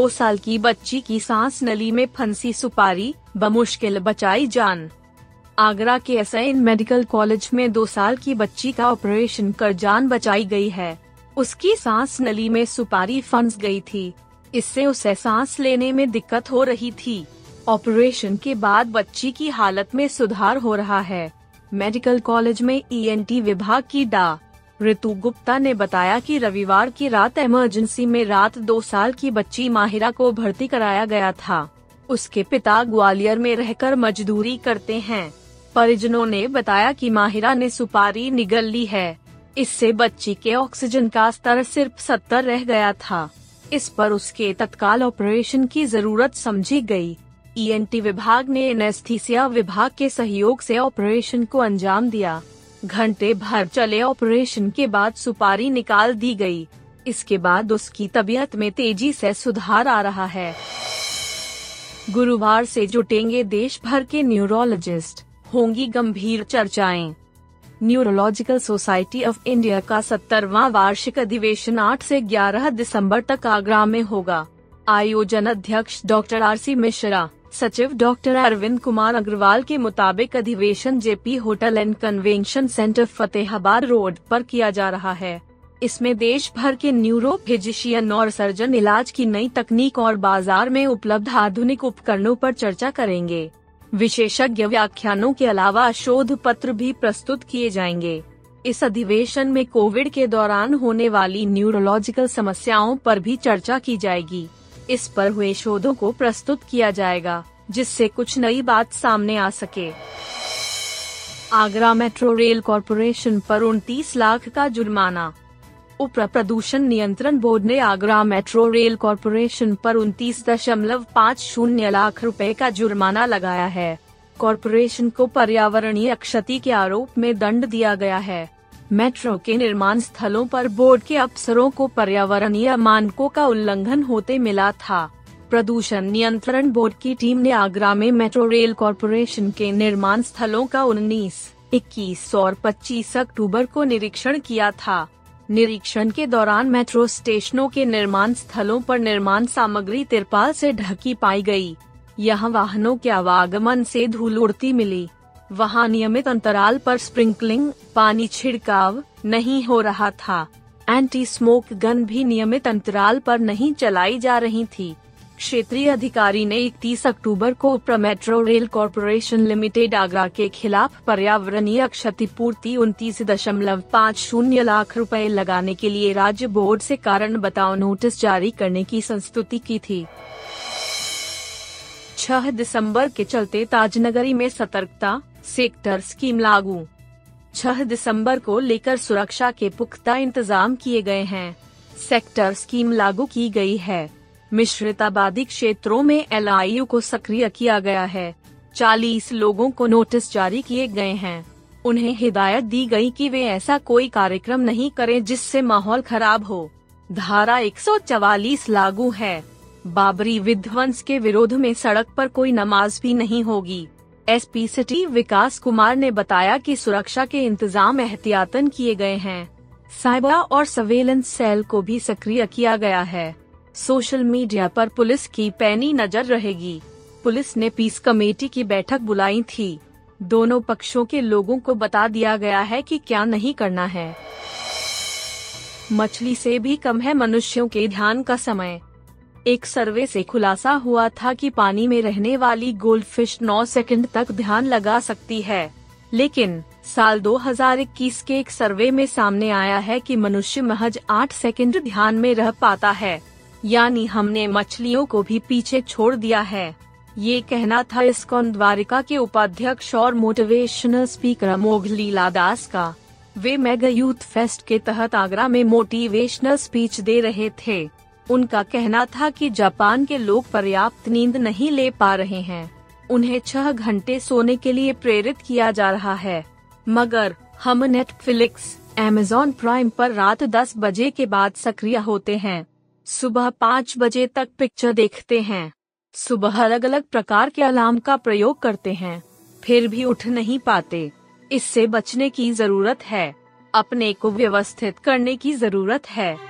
दो साल की बच्ची की सांस नली में फंसी सुपारी, बमुश्किल बचाई जान। आगरा के एसएन मेडिकल कॉलेज में दो साल की बच्ची का ऑपरेशन कर जान बचाई गई है। उसकी सांस नली में सुपारी फंस गई थी। इससे उसे सांस लेने में दिक्कत हो रही थी। ऑपरेशन के बाद बच्ची की हालत में सुधार हो रहा है। मेडिकल कॉलेज में ईएनटी विभाग की डा ऋतु गुप्ता ने बताया कि रविवार की रात इमरजेंसी में रात दो साल की बच्ची माहिरा को भर्ती कराया गया था। उसके पिता ग्वालियर में रहकर मजदूरी करते हैं। परिजनों ने बताया कि माहिरा ने सुपारी निगल ली है। इससे बच्ची के ऑक्सीजन का स्तर सिर्फ़ सत्तर रह गया था। इस पर उसके तत्काल ऑपरेशन की ज़रूरत समझी गई। ईएनटी विभाग ने एनेस्थीसिया विभाग के सहयोग से ऑपरेशन को अंजाम दिया। घंटे भर चले ऑपरेशन के बाद सुपारी निकाल दी गई। इसके बाद उसकी तबीयत में तेज़ी से सुधार आ रहा है। गुरुवार से जुटेंगे देश भर के न्यूरोलॉजिस्ट। होंगी गंभीर चर्चाएँ। न्यूरोलॉजिकल सोसाइटी ऑफ़ इंडिया का सत्तरवा वार्षिक अधिवेशन 8 से 11 दिसंबर तक आगरा में होगा। आयोजन अध्यक्ष डॉक्टर आर सी मिश्रा। सचिव डॉक्टर अरविंद कुमार अग्रवाल के मुताबिक अधिवेशन JP hotel and convention centre Fatehabad road पर किया जा रहा है। इसमें देश भर के न्यूरो फिजिशियन और सर्जन इलाज की नई तकनीक और बाज़ार में उपलब्ध आधुनिक उपकरणों पर चर्चा करेंगे। विशेषज्ञ व्याख्यानों के अलावा शोध पत्र भी प्रस्तुत किए जाएँगे। इस अधिवेशन में कोविड के दौरान होने वाली न्यूरोलॉजिकल समस्याओं पर भी चर्चा की जाएगी। इस पर हुए शोधों को प्रस्तुत किया जाएगा, जिससे कुछ नई बात सामने आ सके। आगरा मेट्रो रेल कॉरपोरेशन पर उनतीस लाख का जुर्माना। उप प्रदूषण नियंत्रण बोर्ड ने आगरा मेट्रो रेल कॉरपोरेशन पर उनतीस दशमलव पाँच शून्य लाख रुपए का जुर्माना लगाया है। कॉरपोरेशन को पर्यावरणीय क्षति के आरोप में दंड दिया गया है। मेट्रो के निर्माण स्थलों पर बोर्ड के अफसरों को पर्यावरणीय मानकों का उल्लंघन होते मिला था। प्रदूषण नियंत्रण बोर्ड की टीम ने आगरा में मेट्रो रेल कॉरपोरेशन के निर्माण स्थलों का 19, 21 और 25 अक्टूबर को निरीक्षण किया था। निरीक्षण के दौरान मेट्रो स्टेशनों के निर्माण स्थलों पर निर्माण सामग्री तिरपाल से ढकी पाई गई। यहाँ वाहनों के आवागमन से धूल उड़ती मिली। वहाँ नियमित अंतराल पर स्प्रिंकलिंग, पानी छिड़काव नहीं हो रहा था। एंटी स्मोक गन भी नियमित अंतराल पर नहीं चलाई जा रही थी। क्षेत्रीय अधिकारी ने 31 अक्टूबर को उप्र metro rail corporation limited Agra के खिलाफ पर्यावरणीय क्षतिपूर्ति उनतीस दशमलव पाँच शून्य लाख रुपए लगाने के लिए राज्य बोर्ड से कारण बताओ नोटिस जारी करने की संस्तुति की थी। 6 दिसंबर के चलते ताजनगरी में सतर्कता सेक्टर स्कीम लागू। 6 दिसंबर को लेकर सुरक्षा के पुख्ता इंतज़ाम किए गए हैं। सेक्टर स्कीम लागू की गई है। मिश्रित आबादी क्षेत्रों में एलआईयू को सक्रिय किया गया है। 40 लोगों को नोटिस जारी किए गए हैं। उन्हें हिदायत दी गई कि वे ऐसा कोई कार्यक्रम नहीं करें जिससे माहौल खराब हो। धारा 144 लागू है। बाबरी विध्वंस के विरोध में सड़क पर कोई नमाज़ भी नहीं होगी। एसपी सिटी विकास कुमार ने बताया कि सुरक्षा के इंतज़ाम एहतियातन किए गए हैं। साइबर और सर्वेलेंस सेल को भी सक्रिय किया गया है। सोशल मीडिया पर पुलिस की पैनी नज़र रहेगी। पुलिस ने पीस कमेटी की बैठक बुलाई थी। दोनों पक्षों के लोगों को बता दिया गया है कि क्या नहीं करना है। मछली से भी कम है मनुष्यों के ध्यान का समय। एक सर्वे से खुलासा हुआ था कि पानी में रहने वाली गोल्ड फ़िश नौ सेकंड तक ध्यान लगा सकती है। लेकिन, साल 2021 के एक सर्वे में सामने आया है कि मनुष्य महज 8 सेकंड ध्यान में रह पाता है। यानी हमने मछलियों को भी पीछे छोड़ दिया है। ये कहना था इस्कॉन द्वारिका के उपाध्यक्ष और मोटिवेशनल स्पीकर अमोघ लीला दास का। वे मेगा यूथ फेस्ट के तहत आगरा में मोटिवेशनल स्पीच दे रहे थे। उनका कहना था कि जापान के लोग पर्याप्त नींद नहीं ले पा रहे हैं। उन्हें छह घंटे सोने के लिए प्रेरित किया जा रहा है। मगर, हम नेटफ्लिक्स एमेजॉन प्राइम पर रात 10 बजे के बाद सक्रिय होते हैं। सुबह पाँच बजे तक पिक्चर देखते हैं। सुबह अलग अलग प्रकार के अलार्म का प्रयोग करते हैं। फिर भी उठ नहीं पाते। इससे बचने की ज़रूरत है। अपने को व्यवस्थित करने की ज़रूरत है।